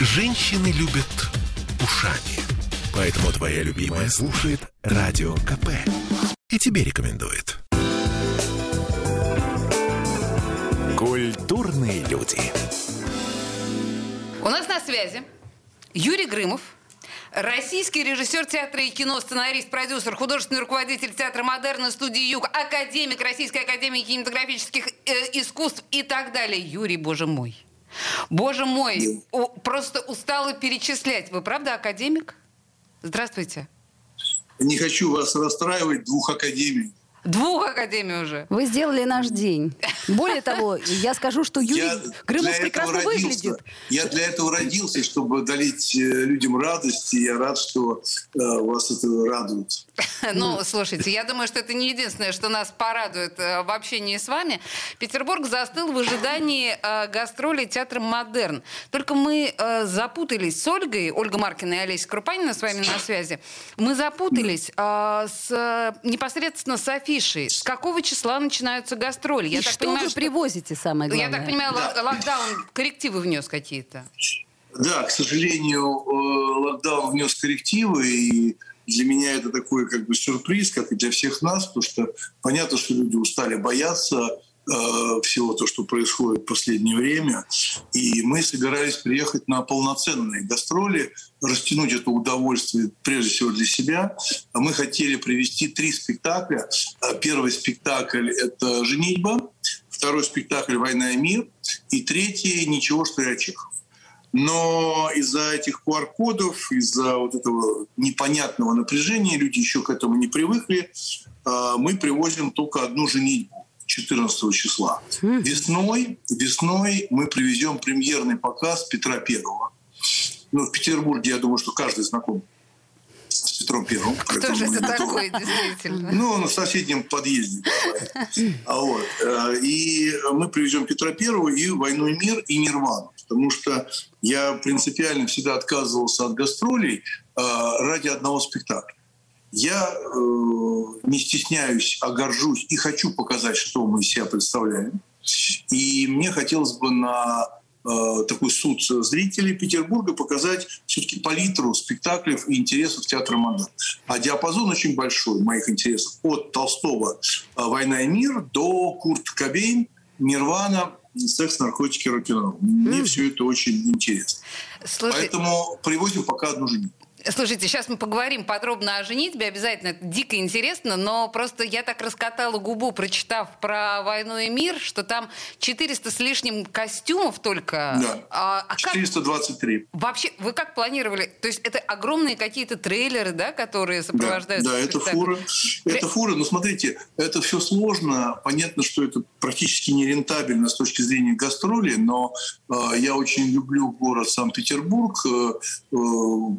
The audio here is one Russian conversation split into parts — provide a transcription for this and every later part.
Женщины любят ушами. Поэтому твоя любимая слушает Радио КП. И тебе рекомендует. Культурные люди. У нас на связи Юрий Грымов, российский режиссер театра и кино, сценарист, продюсер, художественный руководитель театра «Модерна», студии «Юг», академик Российской академии кинематографических э, искусств и так далее. Юрий, боже мой. Боже мой, просто устала перечислять. Вы правда академик? Здравствуйте. Не хочу вас расстраивать, двух академий. Двух академий уже. Вы сделали наш день. Более того, я скажу, что Юрий Я Грымов прекрасно родился. выглядит. Я для этого родился, чтобы дарить э, людям радость, и я рад, что э, вас это радует. Ну, слушайте, я думаю, что это не единственное, что нас порадует э, в общении с вами. Петербург застыл в ожидании э, гастролей театра «Модерн». Только мы запутались с Ольгой, Ольга Маркина и Олеся Крупанина с вами на связи. Мы запутались с, непосредственно с афишей. С какого числа начинаются гастроли? И что вы привозите, самое главное? Я так понимаю, лок- локдаун коррективы внес какие-то. Да, к сожалению, э, локдаун внес коррективы, и для меня это такой как бы сюрприз, как и для всех нас, потому что понятно, что люди устали бояться всего то, что происходит в последнее время. И мы собирались приехать на полноценные гастроли, растянуть это удовольствие прежде всего для себя. А Мы хотели привести три спектакля. А Первый спектакль — это «Женитьба», второй спектакль «Война и мир», и третий «Ничего, что я Чехов». Но из-за этих QR-кодов, из-за вот этого непонятного напряжения, люди еще к этому не привыкли, э, мы привозим только одну женитьбу 14 числа. Весной, весной мы привезем премьерный показ Петра Первого. Ну, в Петербурге, я думаю, что каждый знаком с Петром Первым. Кто же это такой, действительно? Ну, он в соседнем подъезде. А вот. э, И мы привезем Петра Первого и «Войну и мир» и «Нирвану». Потому что я принципиально всегда отказывался от гастролей э, ради одного спектакля. Я э, не стесняюсь, а горжусь и хочу показать, что мы себя представляем. И мне хотелось бы на э, такой суд зрителей Петербурга показать все-таки палитру спектаклей и интересов театра модерн. А диапазон очень большой моих интересов. От Толстого э, «Война и мир» до Курт Кобейн, Нирвана, секс, наркотики, рок-н-ролл. Мне все это очень интересно. Слушай, Поэтому привозим пока одну жену. Слушайте, сейчас мы поговорим подробно о женитьбе, обязательно, это дико интересно, но просто я так раскатала губу, прочитав про «Войну и мир», что там 400 с лишним костюмов только. Да. А, а как 423. вообще, вы как планировали? То есть это огромные какие-то трейлеры, да, которые Да, сопровождают да, это фура. Это фура, но смотрите, это все сложно. Понятно, что это практически нерентабельно с точки зрения гастроли, но э, я очень люблю город Санкт-Петербург. Э, э,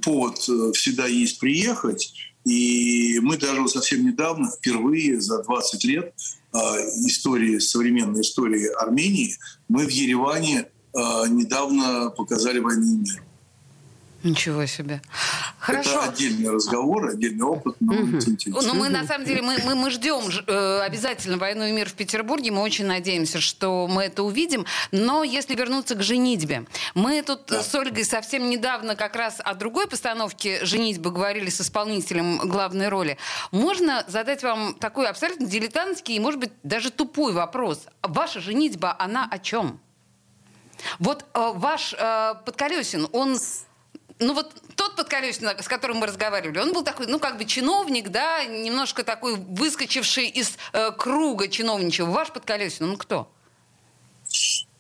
повод э, всегда есть приехать. И мы даже совсем недавно, впервые за 20 лет э, истории, современной истории Армении, мы в Ереване э, недавно показали «Войну и мир». Ничего себе. Хорошо. Это отдельный разговор, отдельный опыт, но интересно. Ну, мы на самом деле, мы, мы, мы ждем э, обязательно «Войну и мир» в Петербурге. Мы очень надеемся, что мы это увидим. Но если вернуться к «Женитьбе». Мы тут Да. с Ольгой совсем недавно как раз о другой постановке «Женитьбы» говорили с исполнителем главной роли. Можно задать вам такой абсолютно дилетантский и, может быть, даже тупой вопрос. Ваша «Женитьба», она о чем? Вот э, ваш э, Подколесин, он ну вот тот Подколесин, с которым мы разговаривали, он был такой, ну как бы чиновник, да, немножко такой выскочивший из э, круга чиновничего. Ваш Подколесин, он кто?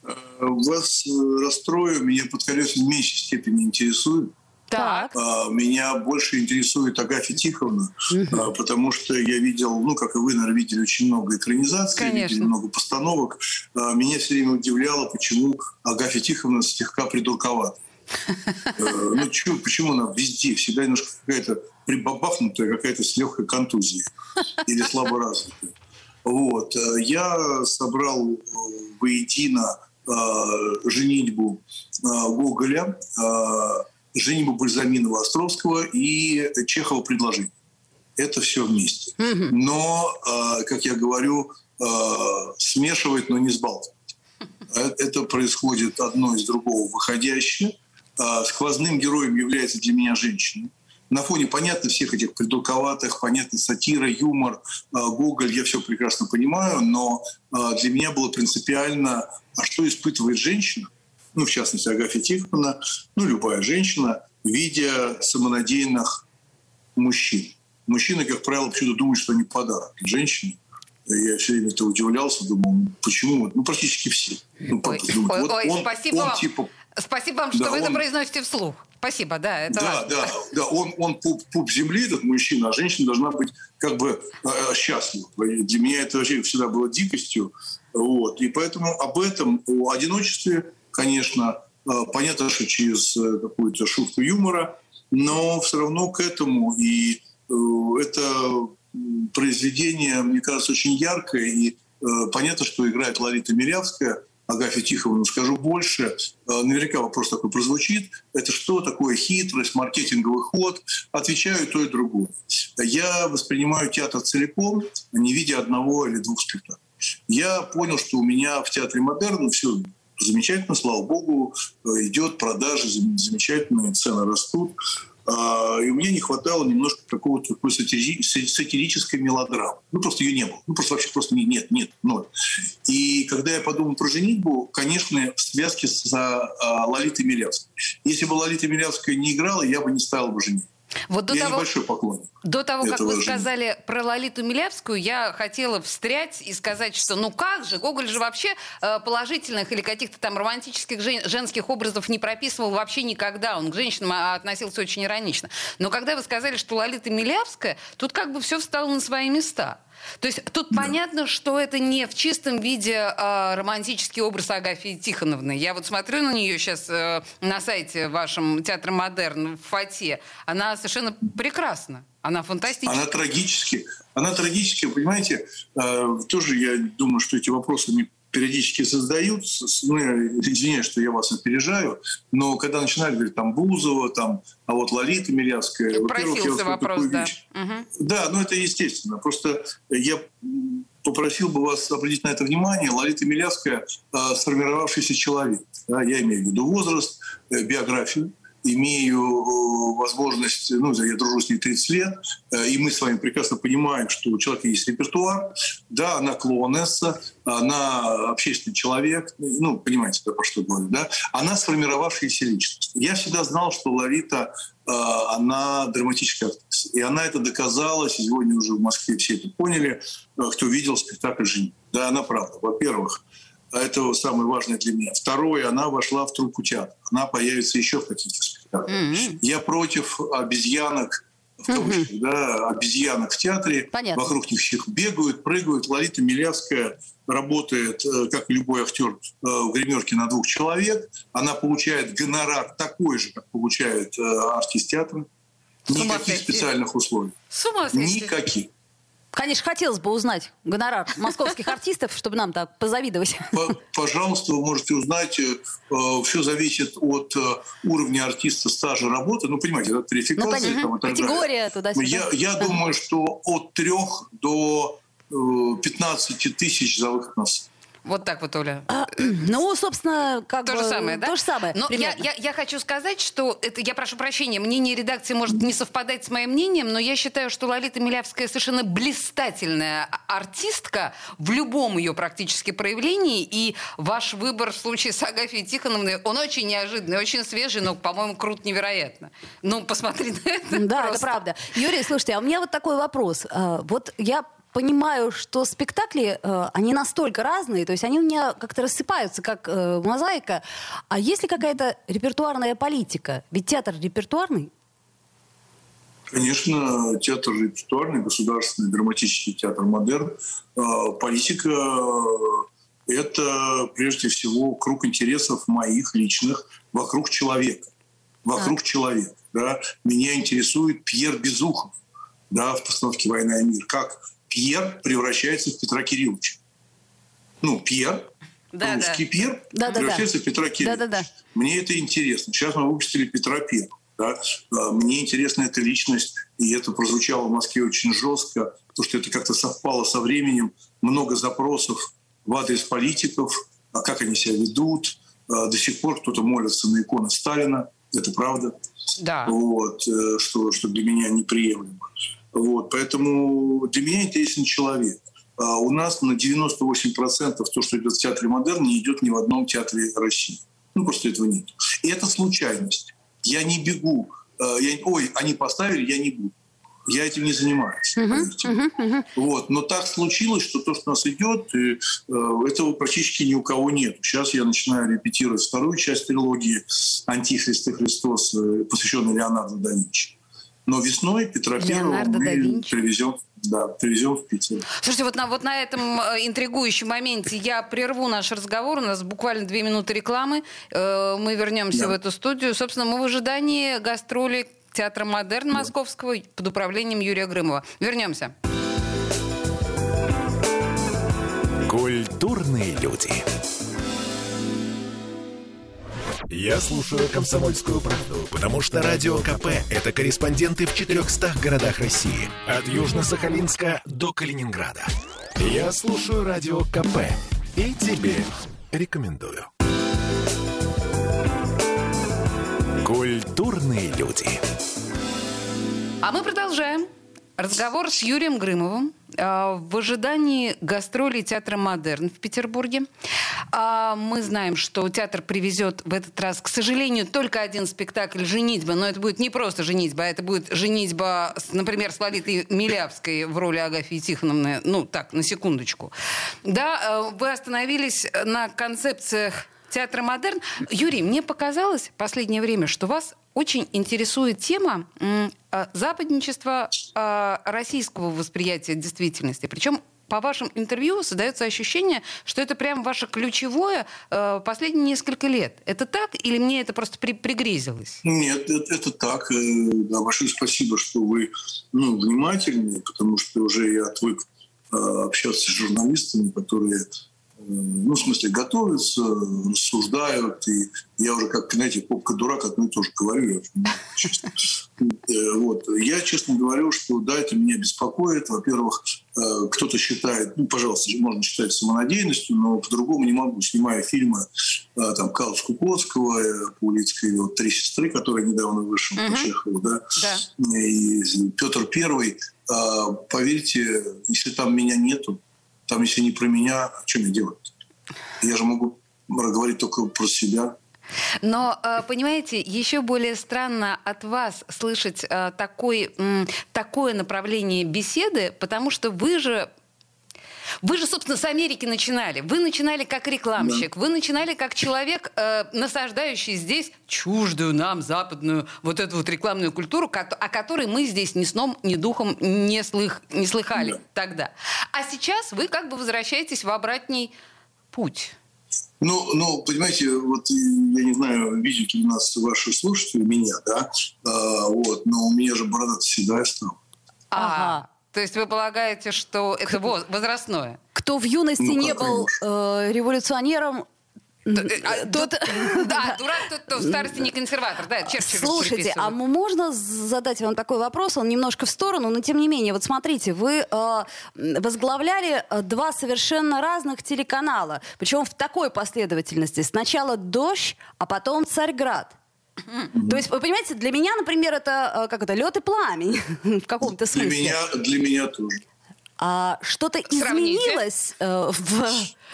Э, Вас э, расстрою, меня подколесин в меньшей степени интересует. Так. А, Меня больше интересует Агафья Тиховна, а, потому что я видел, ну, как и вы, наверное, видели очень много экранизаций, Конечно. видели много постановок. А, Меня все время удивляло, почему Агафья Тиховна слегка придурковата. Э, Ну, чё- почему она везде всегда немножко какая-то прибабахнутая, какая-то с легкой контузией или слаборазвитая. Вот. Э, Я собрал э, воедино э, женитьбу э, Гоголя, э, женитьбу Бальзаминова Островского и Чехова предложение. Это все вместе. Но, э, как я говорю, э, смешивать, но не сбалтывать. Это происходит одно из другого выходящее. Э, сквозным героем является для меня женщина. На фоне, понятно, всех этих придурковатых, понятно, сатира, юмор, Гоголь, я все прекрасно понимаю, но для меня было принципиально, а что испытывает женщина, ну, в частности, Агафья Тихоновна, ну, любая женщина, видя самонадеянных мужчин. Мужчины, как правило, почему-то думают, что они подарок женщине. Я все время это удивлялся, думал, почему? Ну, практически все. Ну, ой, ой, вот ой, он, спасибо, он, вам. Типа, спасибо вам, что да, вы он, это произносите вслух. Спасибо, да, это Да, важно. да, да, он, он пуп, пуп земли, этот мужчина, а женщина должна быть как бы э, счастлива. Для меня это вообще всегда было дикостью. Вот. И поэтому об этом, о одиночестве, конечно, э, понятно, что через э, какую-то шутку юмора, но все равно к этому. И э, это произведение, мне кажется, очень яркое. И э, понятно, что играет Ларита Милявская, Агафья Тихоновна, скажу больше, э, наверняка вопрос такой прозвучит. Это что такое хитрость, маркетинговый ход? Отвечаю то и другое. Я воспринимаю театр целиком, не видя одного или двух спектаклей. Я понял, что у меня в театре модерна все замечательно, слава богу, идет продажи, замечательные цены растут. А, и у меня не хватало немножко такого такой сатирической мелодрамы. Ну, просто ее не было. Ну, просто вообще просто нет, нет, ноль. И когда я подумал про женитьбу, конечно, в связке с а, Лолитой Милявской. Если бы Лолита Милявская не играла, я бы не стал бы женить. Вот до я того, небольшой поклонник. До того, как вы сказали про Лолиту Милявскую, я хотела встрять и сказать, что ну как же, Гоголь же вообще э, положительных или каких-то там романтических жен, женских образов не прописывал вообще никогда. Он к женщинам а, относился очень иронично. Но когда вы сказали, что Лолита Милявская, тут как бы все встало на свои места. То есть тут да. понятно, что это не в чистом виде э, романтический образ Агафьи Тихоновны. Я вот смотрю на нее сейчас э, на сайте вашем Театра Модерн в Фате. Она совершенно прекрасна. Она фантастическая. Она трагически. Она трагически, понимаете, э, тоже я думаю, что эти вопросы не периодически создают, ну, извиняюсь, что я вас опережаю, но когда начинают говорить там Бузова, там, а вот Лолита Милявская... Просился вопрос, да. Вещь. Угу. Да, ну это естественно. Просто я попросил бы вас обратить на это внимание. Лолита Милявская э, сформировавшийся человек. Да, я имею в виду возраст, э, биографию имею э, возможность, ну, я дружу с ней 30 лет, э, и мы с вами прекрасно понимаем, что у человека есть репертуар, да, она клоунесса, она общественный человек, ну, понимаете, про что говорю, да, она сформировавшаяся личность. Я всегда знал, что Ларита, э, она драматическая актриса, и она это доказала, сегодня уже в Москве все это поняли, кто видел спектакль «Жень». Да, она правда. Во-первых, это самое важное для меня. Второе, она вошла в труппу театра. Она появится еще в каких-то спектаклях. Mm-hmm. Я против обезьянок, в кавычках, mm-hmm. да, обезьянок в театре. Понятно. Вокруг них всех бегают, прыгают. Лолита Милявская работает, э, как любой актер, э, в гримерке на двух человек. Она получает гонорар такой же, как получает э, артист театра. Никаких специальных условий. С ума Никаких. Конечно, хотелось бы узнать гонорар московских артистов, чтобы нам так позавидовать. Пожалуйста, вы можете узнать. Э, все зависит от э, уровня артиста, стажа работы. Ну, понимаете, да, тарификация. Ну, там, и так Категория туда-сюда. Я, я думаю, что от трех до 15 э, тысяч за выход на сцену. Вот так вот, Оля. А, ну, собственно, как то бы... же самое, да? То же самое. Но я, я, я хочу сказать, что это, я прошу прощения, мнение редакции может не совпадать с моим мнением, но я считаю, что Лолита Милявская совершенно блистательная артистка в любом ее практически проявлении, и ваш выбор в случае с Агафьей Тихоновной, он очень неожиданный, очень свежий, но, по-моему, крут невероятно. Ну, посмотри на это. Да, просто. это правда. Юрий, слушайте, а у меня вот такой вопрос. А, вот я понимаю, что спектакли, э, они настолько разные, то есть они у меня как-то рассыпаются, как э, мозаика. А есть ли какая-то репертуарная политика? Ведь театр репертуарный. Конечно, театр репертуарный, государственный драматический театр «Модерн». Э, политика – это прежде всего круг интересов моих личных вокруг человека. Вокруг а. человека. Да. Меня интересует Пьер Безухов да, в постановке «Война и мир». Как Пьер превращается в Петра Кирилловича. Ну, Пьер, да, русский да. Пьер да, превращается да, в Петра Кирилловича. Да, да, да. Мне это интересно. Сейчас мы выпустили Петра Первого. Да? А, мне интересна эта личность, и это прозвучало в Москве очень жестко, потому что это как-то совпало со временем. Много запросов в адрес политиков, а как они себя ведут. А, до сих пор кто-то молится на иконы Сталина, Это правда. Да. Вот, э, что, что для меня неприемлемо. Вот, поэтому для меня интересен человек. А у нас на 98% то, что идет в театре модерн, не идет ни в одном театре России. Ну, просто этого нет. И это случайность. Я не бегу. э, Я, ой, они поставили, я не буду. Я этим не занимаюсь. поверьте мне. Вот. Но так случилось, что то, что у нас идет, и, э, этого практически ни у кого нет. Сейчас я начинаю репетировать вторую часть трилогии «Антихрист и Христос», э, посвященной Леонардо да Винчи. Но весной Петра Первого Леонардо да мы привезем, да, привезем в Питер. Слушайте, вот на, вот на этом э, интригующем моменте я прерву наш разговор. У нас буквально две минуты рекламы. Э, Мы вернемся Да. в эту студию. Собственно, мы в ожидании гастроли театра «Модерн» московского под управлением Юрия Грымова. Вернемся. Культурные люди. Я слушаю «Комсомольскую правду», потому что «Радио КП» — это корреспонденты в 400 городах России. От Южно-Сахалинска до Калининграда. Я слушаю «Радио КП» и тебе рекомендую. Культурные люди. А мы продолжаем. Разговор с Юрием Грымовым в ожидании гастролей театра «Модерн» в Петербурге. А Мы знаем, что театр привезет в этот раз, к сожалению, только один спектакль «Женитьба», но это будет не просто «Женитьба», а это будет «Женитьба», например, с Лолитой Милявской в роли Агафьи Тихоновны. Ну, так, на секундочку. Да, э, вы остановились на концепциях театра «Модерн». Юрий, мне показалось в последнее время, что вас очень интересует тема э, западничества э, российского восприятия действительности. Причем по вашим интервью создается ощущение, что это прям ваше ключевое э, последние несколько лет. Это так или мне это просто при- пригрезилось? Нет, это, это так. Э, Да, большое спасибо, что вы ну, внимательны, потому что уже я отвык э, общаться с журналистами, которые, ну, в смысле, готовятся, рассуждают. И я уже, как, знаете, попка-дурак одно и то же говорю, я понимаю, честно. Э, Вот. Я, честно говорю, что да, это меня беспокоит. Во-первых, э, кто-то считает, ну, пожалуйста, можно считать самонадеянностью, но по-другому не могу. Снимая фильмы э, там, Карла Скуковского, э, Паулицкой, вот «Три сестры», который недавно вышел по Чехову, да, Да. и Петр Первый, поверьте, если там меня нету, там если не про меня, что мне делать? Я же могу говорить только про себя. Но, э, понимаете, еще более странно от вас слышать э, такой, такое направление беседы, потому что вы же вы же, собственно, с Америки начинали. Вы начинали как рекламщик, вы начинали как человек, э, насаждающий здесь чуждую нам западную вот эту вот рекламную культуру, о которой мы здесь ни сном, ни духом не, слых, не слыхали Да. тогда. А сейчас вы как бы возвращаетесь в обратный путь. Ну, ну, понимаете, вот э, я не знаю, видят ли нас ваши слушатели, меня, да, А, вот, но у меня же борода всегда стала. Ага. То есть вы полагаете, что это воз- возрастное? Кто в юности Ну, не был э, революционером, э, а, тот... Да, дурак, тот, кто в старости не консерватор. Да, Черчилль Слушайте, а можно задать вам такой вопрос? Он немножко в сторону, но тем не менее. Вот смотрите, вы э, возглавляли э, два совершенно разных телеканала. Причем в такой последовательности. Сначала «Дождь», а потом «Царьград». То есть, вы понимаете, для меня, например, это э, как это лед и пламень в каком-то Для смысле. меня, для меня тоже. А что-то изменилось э, в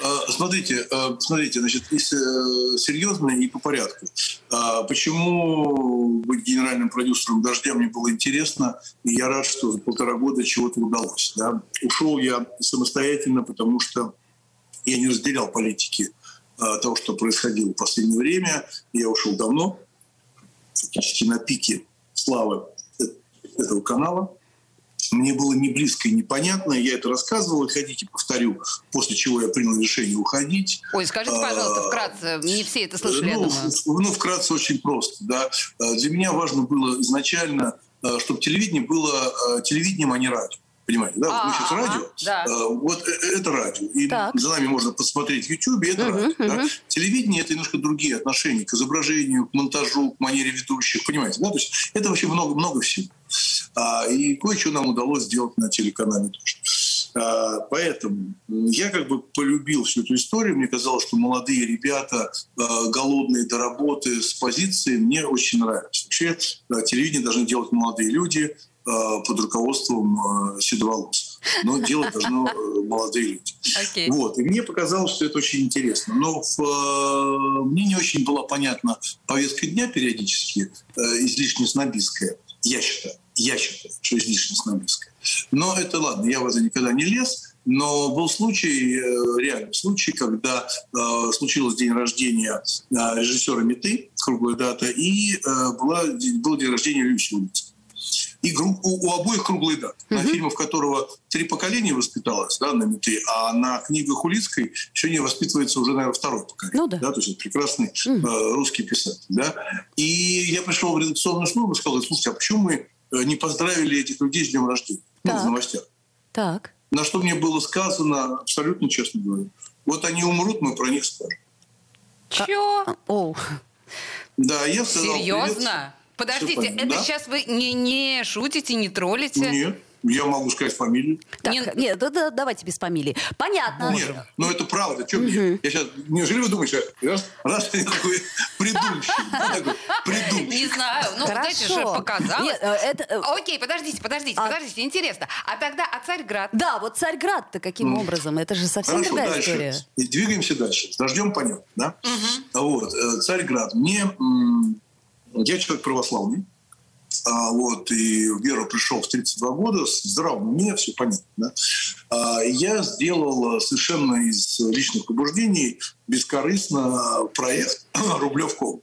А, Смотрите, а, смотрите, значит, если э, серьезно и по порядку. А, Почему быть генеральным продюсером «Дождя» мне было интересно, и я рад, что за полтора года чего-то удалось. Да? Ушел я самостоятельно, потому что я не разделял политики того, что происходило в последнее время. Я ушел давно, фактически на пике славы этого канала. Мне было не близко и непонятно. Я это рассказывал, и хотите, повторю, после чего я принял решение уходить. Ой, скажите, пожалуйста, вкратце, не все это слышали, ну, ну, вкратце очень просто. Да. Для меня важно было изначально, э, чтобы телевидение было э, телевидением, а не радио. Понимаете, да? Мы А, сейчас ага, радио, да. э, вот э, это радио. И Так. за нами можно посмотреть в YouTube, это радио. да. Телевидение – это немножко другие отношения к изображению, к монтажу, к манере ведущих. Понимаете, да? То есть это вообще много-много всего. А, и кое-что нам удалось сделать на телеканале тоже. А, поэтому я как бы полюбил всю эту историю. Мне казалось, что молодые ребята, а, голодные до работы, с позиции, мне очень нравится. Вообще телевидение должны делать молодые люди под руководством седоволос. Но делать должны молодые люди. Okay. Вот. И мне показалось, что это очень интересно. Но в, мне не очень была понятна повестка дня периодически, излишне снобистская, я считаю я считаю, что излишне снобистская. Но это ладно, я в это никогда не лез. Но был случай, э, реальный случай, когда э, случилось день рождения э, режиссера Меты, круглая дата, и э, была, был день рождения Люси Улицы. И у, у обоих круглые даты. Uh-huh. На фильмах которого три поколения воспиталось, да, на Меты, а на книгах Улицкой еще не воспитывается уже, наверное, второе поколение. Ну, да. да. То есть это прекрасный uh-huh. э, русский писатель. Да? И я пришел в редакционную службу и сказал, слушайте, а почему мы Э, не поздравили этих людей с днем рождения. Ну, в новостях. Так. На что мне было сказано, абсолютно честно говорю, вот они умрут, мы про них скажем. Чё? О. Да, я сказал... Серьезно? Подождите, это да? сейчас вы не, не шутите, не троллите? Нет. Я могу сказать фамилию. Так, нет, нет да, да, давайте без фамилии. Понятно. Нет, но это правда. Что угу. мне? Я сейчас, неужели вы думаете, раз, раз я такой придумщик, такой придумщик. Не знаю. Ну, Хорошо. знаете же, показалось. Нет, э, это... Э, Окей, подождите, подождите, а... подождите, интересно. А тогда, а Царьград? Да, вот Царьград-то каким mm. образом? Это же совсем Хорошо, другая дальше. история. И двигаемся дальше. Дождем понятно, да? Угу. Вот, э, Царьград. Мне... Я человек православный. А, вот, и в веру пришел в 32 года, с здравым уме, все понятно. Да? А, я сделал совершенно из личных побуждений бескорыстно проект «Рублевком».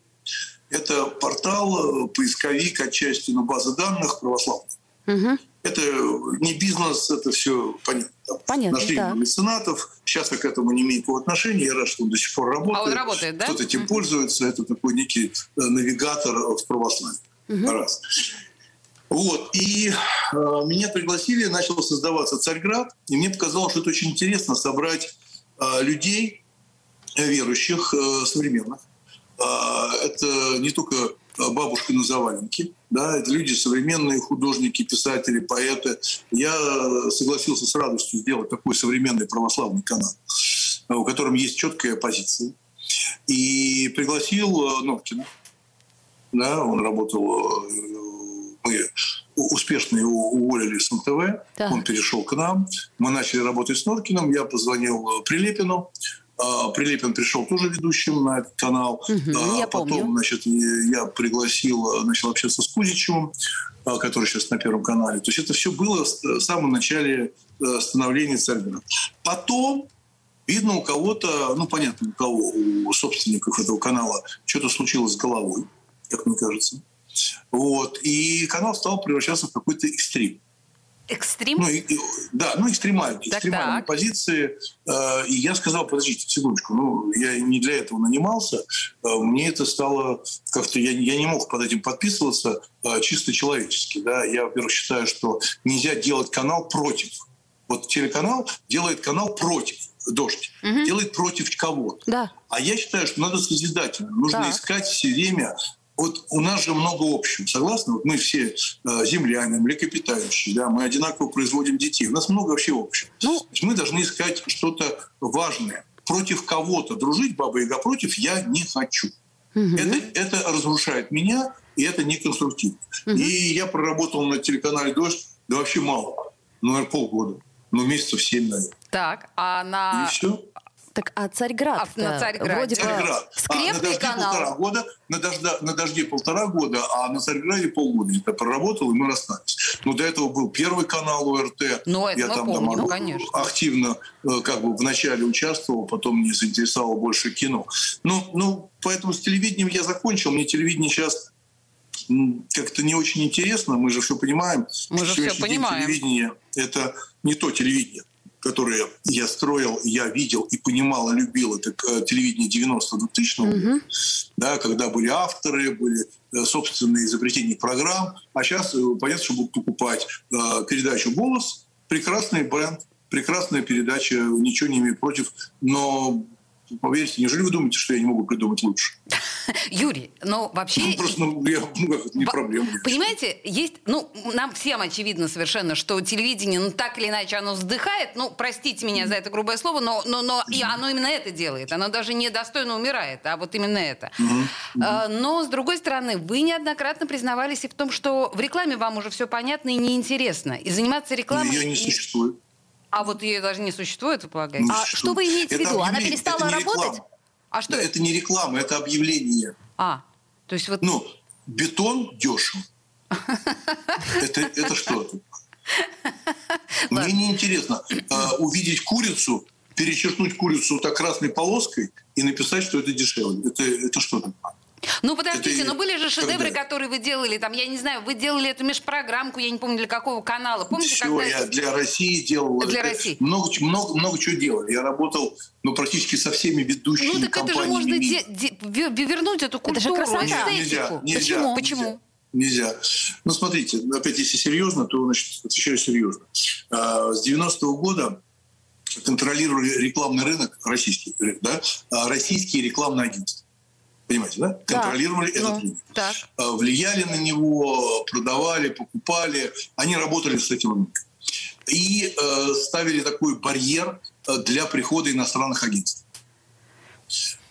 Это портал, поисковик отчасти, но база данных православных. Угу. Это не бизнес, это все понятно. Понятно, Нашли да. меценатов. Сейчас я к этому не имею никакого отношения. Я рад, что он до сих пор работает. А он работает, да? Кто-то этим пользуется. Это такой некий э, навигатор в православии. Угу. Раз. Вот. И э, меня пригласили, начал создаваться Царьград. И мне показалось, что это очень интересно собрать э, людей, э, верующих, э, современных. Э, это не только бабушка на заваленке, да, это люди современные, художники, писатели, поэты. Я согласился с радостью сделать такой современный православный канал, у котором есть четкая позиция. И пригласил э, Норкина, да, он работал, э, мы успешно его уволили с НТВ, да. он перешел к нам, мы начали работать с Норкиным, я позвонил э, Прилепину, Прилепин пришел тоже ведущим на этот канал. Угу, я Потом, помню. значит, я пригласил, э, начал общаться с Кузичевым, который сейчас на Первом канале. То есть это все было в самом начале становления Царьграда. Потом Видно, у кого-то, ну, понятно, у кого, у собственников этого канала что-то случилось с головой как мне кажется. Вот. И канал стал превращаться в какой-то экстрим. Экстрим? Ну, и, и, да, ну, экстремальные, так, экстремальные так. позиции. Э, и я сказал, подождите, секундочку, ну, я не для этого нанимался. Э, мне это стало как-то... Я, я не мог под этим подписываться э, чисто человечески. Да? Я, во-первых, считаю, что нельзя делать канал против. Вот телеканал делает канал против дождь, угу. делает против кого-то. Да. А я считаю, что надо созидательно. Нужно так. искать все время вот у нас же много общего, согласны? Вот мы все э, земляне, млекопитающие, да, мы одинаково производим детей. У нас много вообще общего. Ну, То есть мы должны искать что-то важное. Против кого-то дружить, Баба Яга против, я не хочу. Угу. Это, это разрушает меня, и это не конструктивно. Угу. И я проработал на телеканале «Дождь», да вообще мало, ну, наверное, полгода. Ну, месяцев семь, наверное. Так, а на... И все. Так, а Царьград? А на Царьграде? Вроде Царьград. Скрепный а, на канал. полтора года, на, дожде, на дожде полтора года, а на Царьграде полгода где-то проработал, и мы расстались. Но до этого был первый канал ОРТ. Ну, это Я мы там, помним, там, конечно. активно э, как бы вначале участвовал, потом мне заинтересовало больше кино. Ну, ну, поэтому с телевидением я закончил. Мне телевидение сейчас как-то не очень интересно. Мы же все понимаем. Мы же все понимаем. Телевидение – это не то телевидение которые я строил, я видел и понимал, и любил, это э, телевидение 90-2000 угу. да, когда были авторы, были э, собственные изобретения программ. А сейчас э, понятно, что будут покупать передачу «Голос», прекрасный бренд, прекрасная передача, ничего не имею против, но Поверьте, неужели вы думаете, что я не могу придумать лучше? Юрий, ну вообще... Ну, просто, ну, я, ну, не проблема. Понимаете, есть, ну, нам всем очевидно совершенно, что телевидение, ну, так или иначе, оно вздыхает, ну, простите меня за это грубое слово, но, но, но и оно именно это делает. Оно даже не достойно умирает, а вот именно это. А, но, с другой стороны, вы неоднократно признавались и в том, что в рекламе вам уже все понятно и неинтересно. И заниматься рекламой... Ее не существует. А вот ее даже не существует, вы полагаете? Не А существует. что вы имеете в виду? Она перестала работать? реклама. А что? Да, это не реклама, это объявление. А, то есть вот... Ну, бетон дешев. Это, это что? Мне неинтересно а, увидеть курицу, перечеркнуть курицу так красной полоской и написать, что это дешевле. Это, это что такое? Ну, подождите, Это но были же шедевры, когда? которые вы делали, там, я не знаю, вы делали эту межпрограммку, я не помню, для какого канала. Помните, Все, когда... я для России делал. Для это- России. Много, много, много чего делал. Я работал ну, практически со всеми ведущими Ну, так это же компаниями можно де- де- ве- вернуть эту Это же культуру, красота. Нет, нельзя, нельзя, Почему? нельзя. Почему? Нельзя. Ну, смотрите, опять, если серьезно, то, значит, отвечаю серьезно. А, С 90-го года контролировали рекламный рынок российский, да, а, российские рекламные агентства. Понимаете, да? Контролировали этот Ну, рынок. так. А, Влияли на него, продавали, покупали. Они работали с этим рынком. И э, ставили такой барьер э, для прихода иностранных агентств.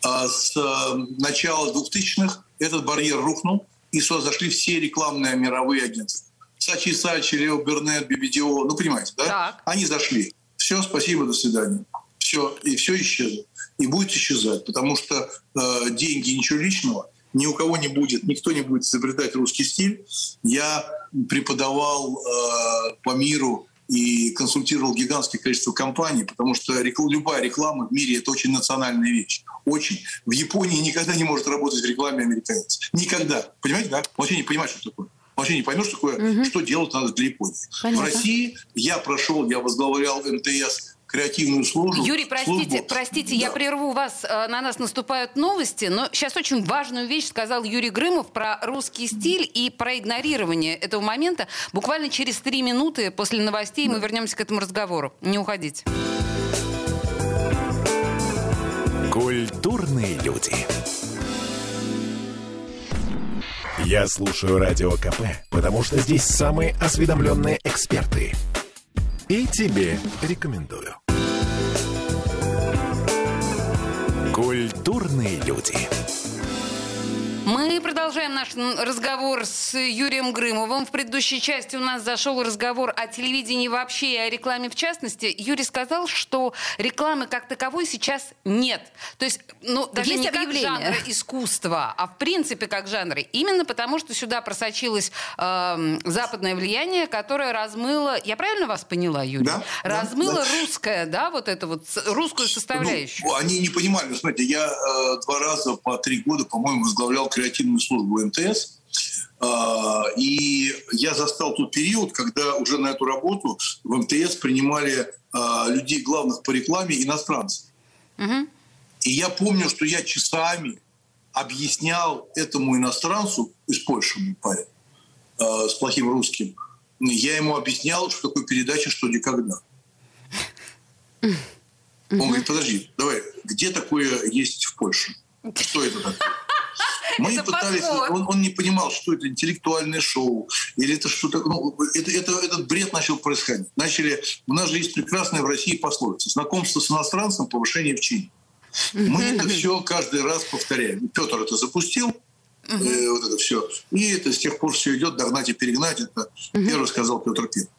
А с э, начала 2000-х этот барьер рухнул, и сюда зашли все рекламные мировые агентства. Сачи Сачи, Лео Бернет, BBDO, ну понимаете, да? Так. Они зашли. Все, спасибо, до свидания. Все, и все исчезло. И будет исчезать, потому что э, деньги ничего личного, ни у кого не будет, никто не будет изобретать русский стиль. Я преподавал э, по миру и консультировал гигантское количество компаний, потому что рекл- любая реклама в мире это очень национальная вещь. Очень. В Японии никогда не может работать в рекламе американец. Никогда. Понимаете, да? Вообще не понимает, что такое. Вообще не поймешь, что такое, что делать надо для Японии. Понятно. В России я прошел, я возглавлял МТС креативную службу. Юрий, простите, службу. простите, я Да. прерву вас. э, На нас наступают новости, но сейчас очень важную вещь сказал Юрий Грымов про русский стиль и про игнорирование этого момента. Буквально через три минуты после новостей мы вернемся к этому разговору. Не уходите. Культурные люди. Я слушаю Радио КП, потому что здесь самые осведомленные эксперты. И тебе рекомендую. Культурные люди. Мы продолжаем наш разговор с Юрием Грымовым. В предыдущей части у нас зашел разговор о телевидении вообще и о рекламе в частности. Юрий сказал, что рекламы как таковой сейчас нет. То есть, ну, даже Есть не как объявления. жанра искусства, а в принципе как жанры. Именно потому, что сюда просочилось эм, западное влияние, которое размыло... Я правильно вас поняла, Юрий? Да, да, размыло да. русское, да, вот это вот, русскую составляющую. Ну, они не понимали. Ну, Смотрите, я э, два раза по три года, по-моему, возглавлял креативную службу МТС. А, и я застал тот период, когда уже на эту работу в МТС принимали а, людей главных по рекламе иностранцев. Мгм. И я помню, что я часами объяснял этому иностранцу, из Польши парень, э, с плохим русским, я ему объяснял, что такое передача «Что, где, когда». Он говорит, подожди, давай, где такое есть в Польше? Что это такое? Мы Это пытались, он, он не понимал, что это интеллектуальное шоу, или это что-то, ну, это, это- этот бред начал происходить. Начали, у нас же есть прекрасная в России пословица, знакомство с иностранцем, повышение в чине. Мы это все каждый раз повторяем. Петр это запустил, э, вот это все. И это с тех пор все идет, догнать и перегнать. Это первый сказал Петр Первый.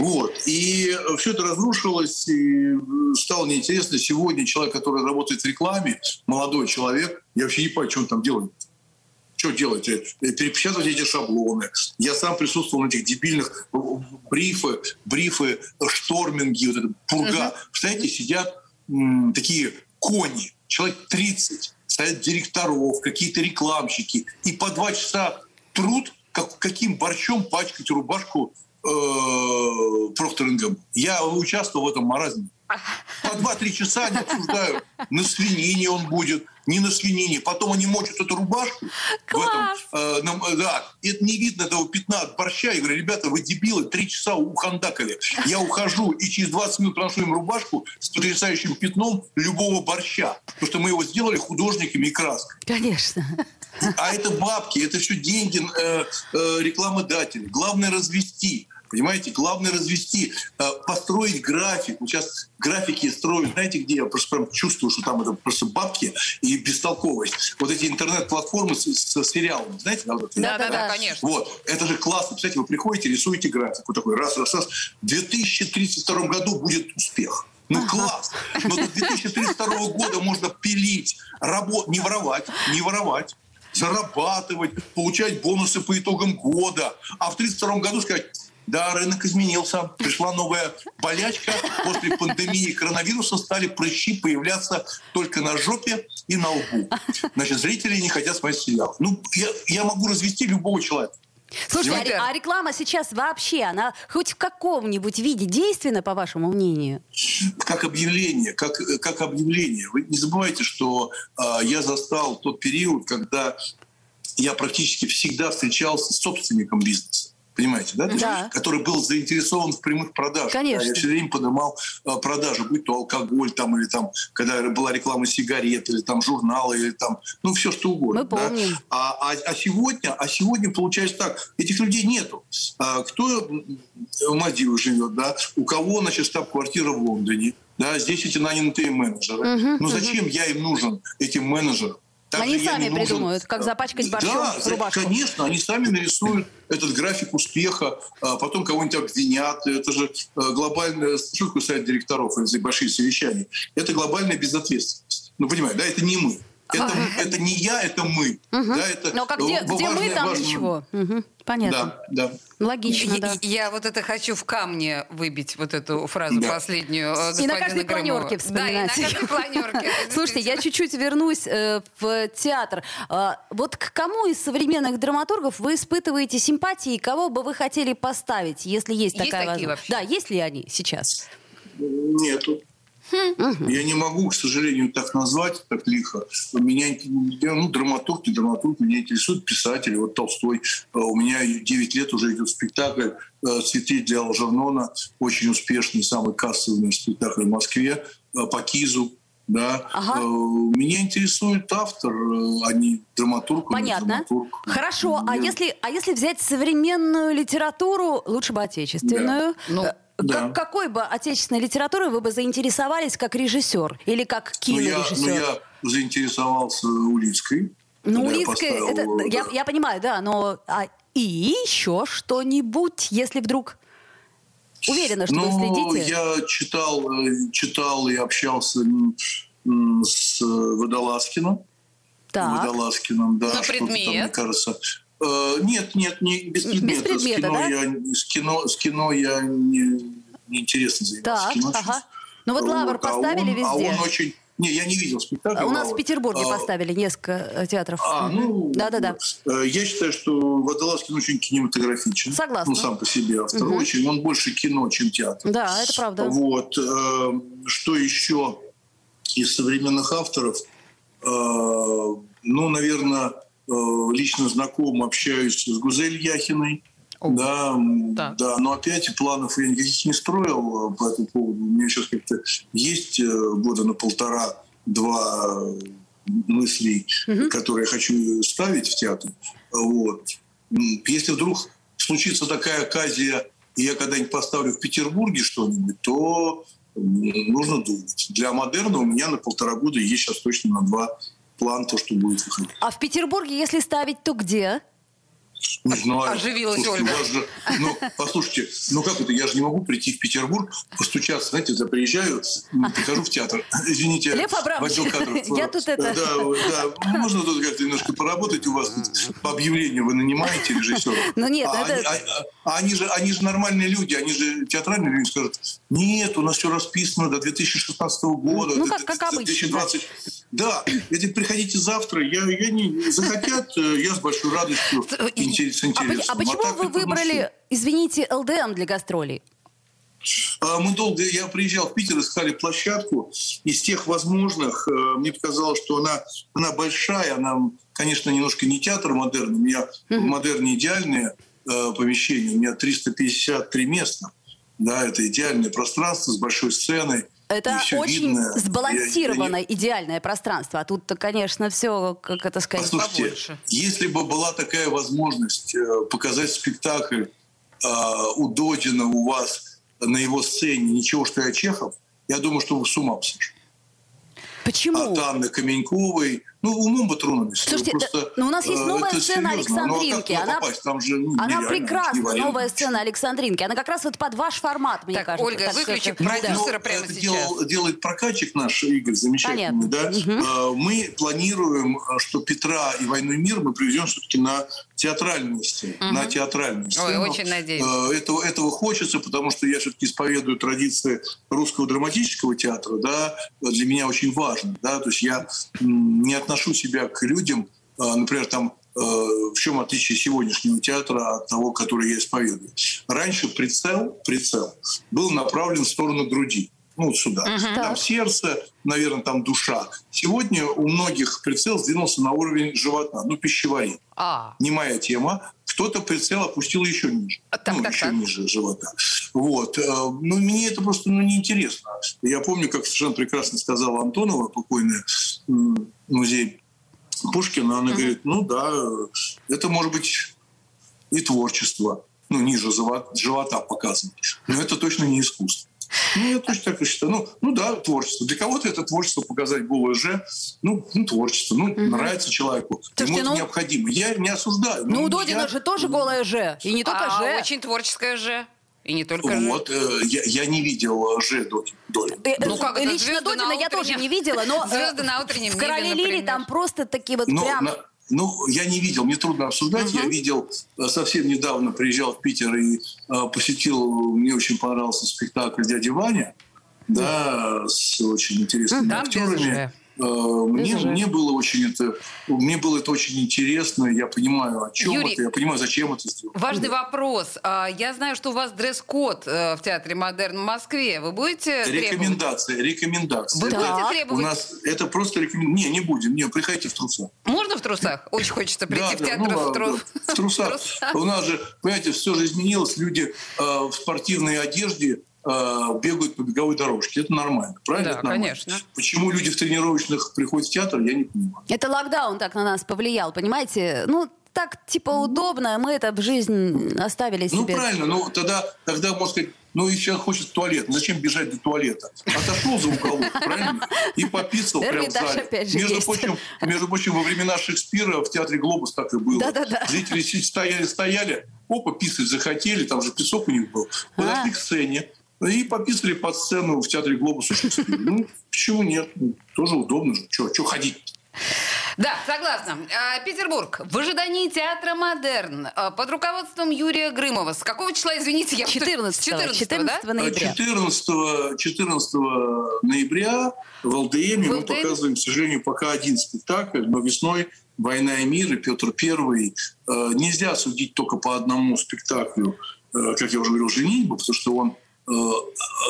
Вот. И все это разрушилось, и стало неинтересно. Сегодня человек, который работает в рекламе, молодой человек, я вообще не понимаю, что он там делает. Что делать? Э, Перепечатывать эти шаблоны. Я сам присутствовал на этих дебильных э, брифы, брифы, э, шторминги, вот эта пурга. Представляете, сидят м, такие кони, человек 30, стоят директоров, какие-то рекламщики, и по два часа труд, как, каким борщом пачкать рубашку э, Gamble. Я участвовал в этом маразме. По два-три часа они обсуждают, на свинине он будет, ни на свинине. Потом они мочат эту рубашку. Класс! В этом, э, нам, э, да, это не видно этого пятна от борща. Я говорю, ребята, вы дебилы, три часа ухандакали. Я ухожу и через 20 минут приношу им рубашку с потрясающим пятном любого борща. Потому что мы его сделали художниками и краской. Конечно. А это бабки, это все деньги э, э, рекламодателей. Главное развести. Понимаете, главное развести, э, построить график. Сейчас графики строят, знаете, где я просто прям чувствую, что там это просто бабки и бестолковость. Вот эти интернет-платформы с, с сериалами, знаете, да, вот это? Да, да, да, конечно. Вот, это же классно. Представляете, вы приходите, рисуете график. Вот такой раз, раз, раз. В 2032 году будет успех. Ну, класс. Но до 2032 года можно пилить, работать, не воровать, не воровать, зарабатывать, получать бонусы по итогам года. А в 32 году сказать, да, рынок изменился. Пришла новая болячка. После пандемии коронавируса стали прыщи появляться только на жопе и на лбу. Значит, зрители не хотят смотреть сериал. Ну, я, я могу развести любого человека. Слушайте, а, а реклама сейчас вообще, она хоть в каком-нибудь виде действенна, по вашему мнению? как объявление, как, как объявление. Вы не забывайте, что а, я застал тот период, когда я практически всегда встречался с собственником бизнеса. Понимаете, да? То есть, Да. Который был заинтересован в прямых продажах. Конечно. Да, я все время поднимал а, продажи, будь то алкоголь, там, или там, когда была реклама сигарет, или там журналы, или там, ну, все что угодно. Мы да. помним. А, а, а сегодня, а сегодня получается так, этих людей нету. А, кто в Мальдивах живет, да? У кого, значит, штаб-квартира в Лондоне, да? Здесь эти нанятые менеджеры. ну зачем я им нужен, этим менеджерам? Так Они сами нужен- придумают, как запачкать борщом да, рубашку. конечно, они сами нарисуют этот график успеха, а потом кого-нибудь обвинят. Это же э, глобальная... Что такое совет директоров или большие совещания? Это глобальная безответственность. Ну, понимаете, да, это не мы. Это, это не я, это мы. Да, это Но как где, э, где мы, важное- там важное- ничего. Мгм, Понятно. Да, да. Логично, Я, да. я вот это хочу в камне выбить, вот эту фразу Да. последнюю э, И на каждой Громова. планерке Да, и на вспоминать. каждой планерке. Слушайте, я чуть-чуть вернусь э, в театр. А, вот к кому из современных драматургов вы испытываете симпатии, кого бы вы хотели поставить, если есть, Есть такая такие возможность? вообще? Да, есть ли они сейчас? Нету. Я не могу, к сожалению, так назвать, так лихо. Меня, я, ну, драматург, не драматург, меня интересует писатель. Вот Толстой. Э, У меня 9 лет уже идет спектакль э, «Цветы для Алжернона». Очень успешный, самый кассовый спектакль в Москве э, по Кизу. Да. Ага. Э, Меня интересует автор, э, а не драматург. не Понятно. драматург. Хорошо, а если, а если взять современную литературу, лучше бы отечественную, Ну, э, да. как- какой бы отечественной литературой вы бы заинтересовались как режиссер или как Ну, я, кинорежиссер? ну, я заинтересовался Улицкой. Ну, когда я поставил, это, я, да. я понимаю, да, но а, и еще что-нибудь, если вдруг уверена, что ну, вы следите. я читал, э, читал и общался с э, Водолазкиным. Так. Водолазкиным, да. На что-то там, предмет? мне кажется. Э, нет, нет, не без предмета. предмета, с, кино да? я, с, кино, с кино я не, не интересно заниматься. Так, кино ага. Ну вот «Лавр» а поставили он- А везде. он очень... Не, я не видел спектакль. У нас в. Петербурге А, поставили несколько э, театров. а, ну, Да-да-да. э, Я считаю, что Водолазкин очень кинематографичен. Согласна. Ну, сам по себе автор. Мгм. Очень. Он больше кино, чем театр. Да, это правда. Вот. Что еще из современных авторов? Ну, наверное, лично знаком, общаюсь с Гузель Яхиной. Да, Так. да, но опять планов я никаких не строил э, по этому поводу. У меня сейчас как-то есть э, года на полтора-два мыслей, которые я хочу ставить в театр. Вот. Если вдруг случится такая оказия, и я когда-нибудь поставлю в Петербурге что-нибудь, то нужно думать. Для модерна у меня на полтора года есть сейчас точно на два план то, что будет выходить. А в Петербурге, если ставить, то где? Не знаю. Оживилась Слушайте, Ольга. же- ну, послушайте, ну как это, я же не могу прийти в Петербург, постучаться, знаете, я приезжаю, прихожу в театр, извините, Лев Абрамович, я тут это- Да, да, ну, можно тут как-то немножко поработать у вас, по объявлению вы нанимаете режиссеров. Ну нет, а, это- они, а- а они же, они же нормальные люди, они же театральные люди скажут, нет, у нас все расписано до 2016 года, Ну, до как- как обычно, 2020. Да, если приходите завтра, я, я не захотят, э, я с большой радостью, интерес- с А, интересом. поч- а почему так вы ну, выбрали, извините, ЛДМ для гастролей? А, мы долго, я приезжал в Питер, искали площадку. Из тех возможных, э, мне показалось, что она, она большая, она, конечно, немножко не театр модерн, у меня в модерне идеальное э, помещение, у меня 353 места. Да, это идеальное пространство с большой сценой. Это очень видно. Я- сбалансированное, я идеальное пространство. А тут-то, конечно, все, как это сказать, Послушайте, побольше. если бы была такая возможность э, показать спектакль э, у Додина, у вас на его сцене, ничего, что я Чехов, я думаю, что вы с ума сошли. Почему? От Анны Каменьковой, ну, умом бы тронулись. Слушайте, Просто, да, но у нас есть э, новая сцена серьезно. Ну, а как Александринки. туда Она- попасть? Там же, ну, Она прекрасна, новая сцена Александринки. Она как раз вот под ваш формат, мне Так, кажется. Ольга, Так, выключи это- продюсера Ну, прямо это сейчас. делал- делает прокатчик наш Игорь, замечательный, Понятно. да. Э, Мы планируем, что Петра и «Войну и мир» мы привезем все-таки на театральную сцену. На театральную Ой, сцену. очень надеюсь. Этого, этого хочется, потому что я все-таки исповедую традиции русского драматического театра, да, для меня очень важно, да, то есть я не отношу себя к людям, э, например, там э, в чем отличие сегодняшнего театра от того, который я исповедую. Раньше прицел, прицел был направлен в сторону груди, ну вот сюда. Там Так. сердце, наверное, там душа. Сегодня у многих прицел сдвинулся на уровень живота, ну пищеварение А, не моя тема. Кто-то прицел опустил еще ниже. А, так, ну, так, еще так. ниже живота. Вот. Э, Ну, мне это просто ну, неинтересно. Я помню, как совершенно прекрасно сказала Антонова, покойная, музей Пушкина, она говорит, ну да, это может быть и творчество. Ну, ниже живо- живота показано. Но это точно не искусство. Ну, я точно так и считаю. Ну, ну да, творчество. Для кого-то это творчество показать голое же. Ну, ну творчество. Ну, нравится человеку. Слушайте, Ему это ну- необходимо. Я не осуждаю. Ну, у я- Додина же тоже голая же. И не только а, же. очень творческая же. И не только же. Вот, э, я, я не видел Ж Долин. Э, Ну, как это, Лично «Звезды Додина на я тоже утреннем»? не видела, но э, «Звезды на утреннем в небе», «Короле Лире» например. там просто такие вот прям... ну, я не видел, мне трудно обсуждать. Я видел, э, совсем недавно приезжал в Питер и э, посетил, мне очень понравился спектакль «Дядя Ваня», да, с очень интересными без актерами. Э, Мне, мне было очень это, мне было это очень интересно. Я понимаю, о чем Юрий, это, я понимаю, зачем это сделано. Важный вопрос. А, Я знаю, что у вас дресс-код э, в Театре Модерн в Москве. Вы будете требовать? Рекомендация, рекомендация. Вы будете Так. У требовать? нас это просто рекомендация. Не, не будем. Не, приходите в трусах. Можно в трусах? Очень хочется прийти Да, в да, театр ну, в, а, тру- в трусах. трусах. У нас же, понимаете, все же изменилось. Люди э, в спортивной одежде бегают по беговой дорожке. Это нормально, правильно? Да, Это нормально. конечно. Почему люди в тренировочных приходят в театр, я не понимаю. Это локдаун так на нас повлиял, понимаете? Ну, так, типа, удобно, мы это в жизнь оставили Ну, себе. правильно. Ну, тогда, тогда можно сказать, ну, и человек хочет в туалет. Ну, Зачем бежать до туалета? Отошел за уголок, правильно? И пописал прямо в зале. Между прочим, между прочим, во времена Шекспира в театре «Глобус» так и было. Да-да-да. Зрители си- стояли, стояли, опа, писать захотели, там же песок у них был. Подошли А. к сцене и пописали под сцену в театре «Глобус» у Шекспира. Ну, почему нет? Ну, Тоже удобно же. Че ходить Да, согласна. А, Петербург. В ожидании театра «Модерн» а, под руководством Юрия Грымова. С какого числа, извините, я... 14, 14, 14 да? ноября. 14, 14 ноября в ЛДМ мы показываем, к сожалению, пока один спектакль, но весной «Война и мир» и Петр Первый. Э, Нельзя судить только по одному спектаклю, как я уже говорил, «Женитьба», потому что он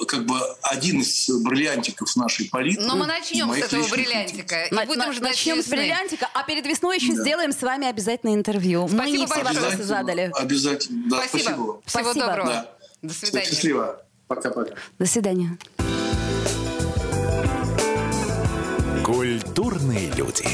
как бы один из бриллиантиков нашей палитры. Но мы начнем с этого бриллиантика. И будем на- ждать Начнем с весны. бриллиантика, а перед весной еще Да. сделаем с вами обязательно интервью. Мы Спасибо не все большое. вопросы задали. Обязательно. Да, Спасибо. спасибо. Всего Спасибо. доброго. Да. До свидания. Счастливо. Пока-пока. До свидания. Культурные люди.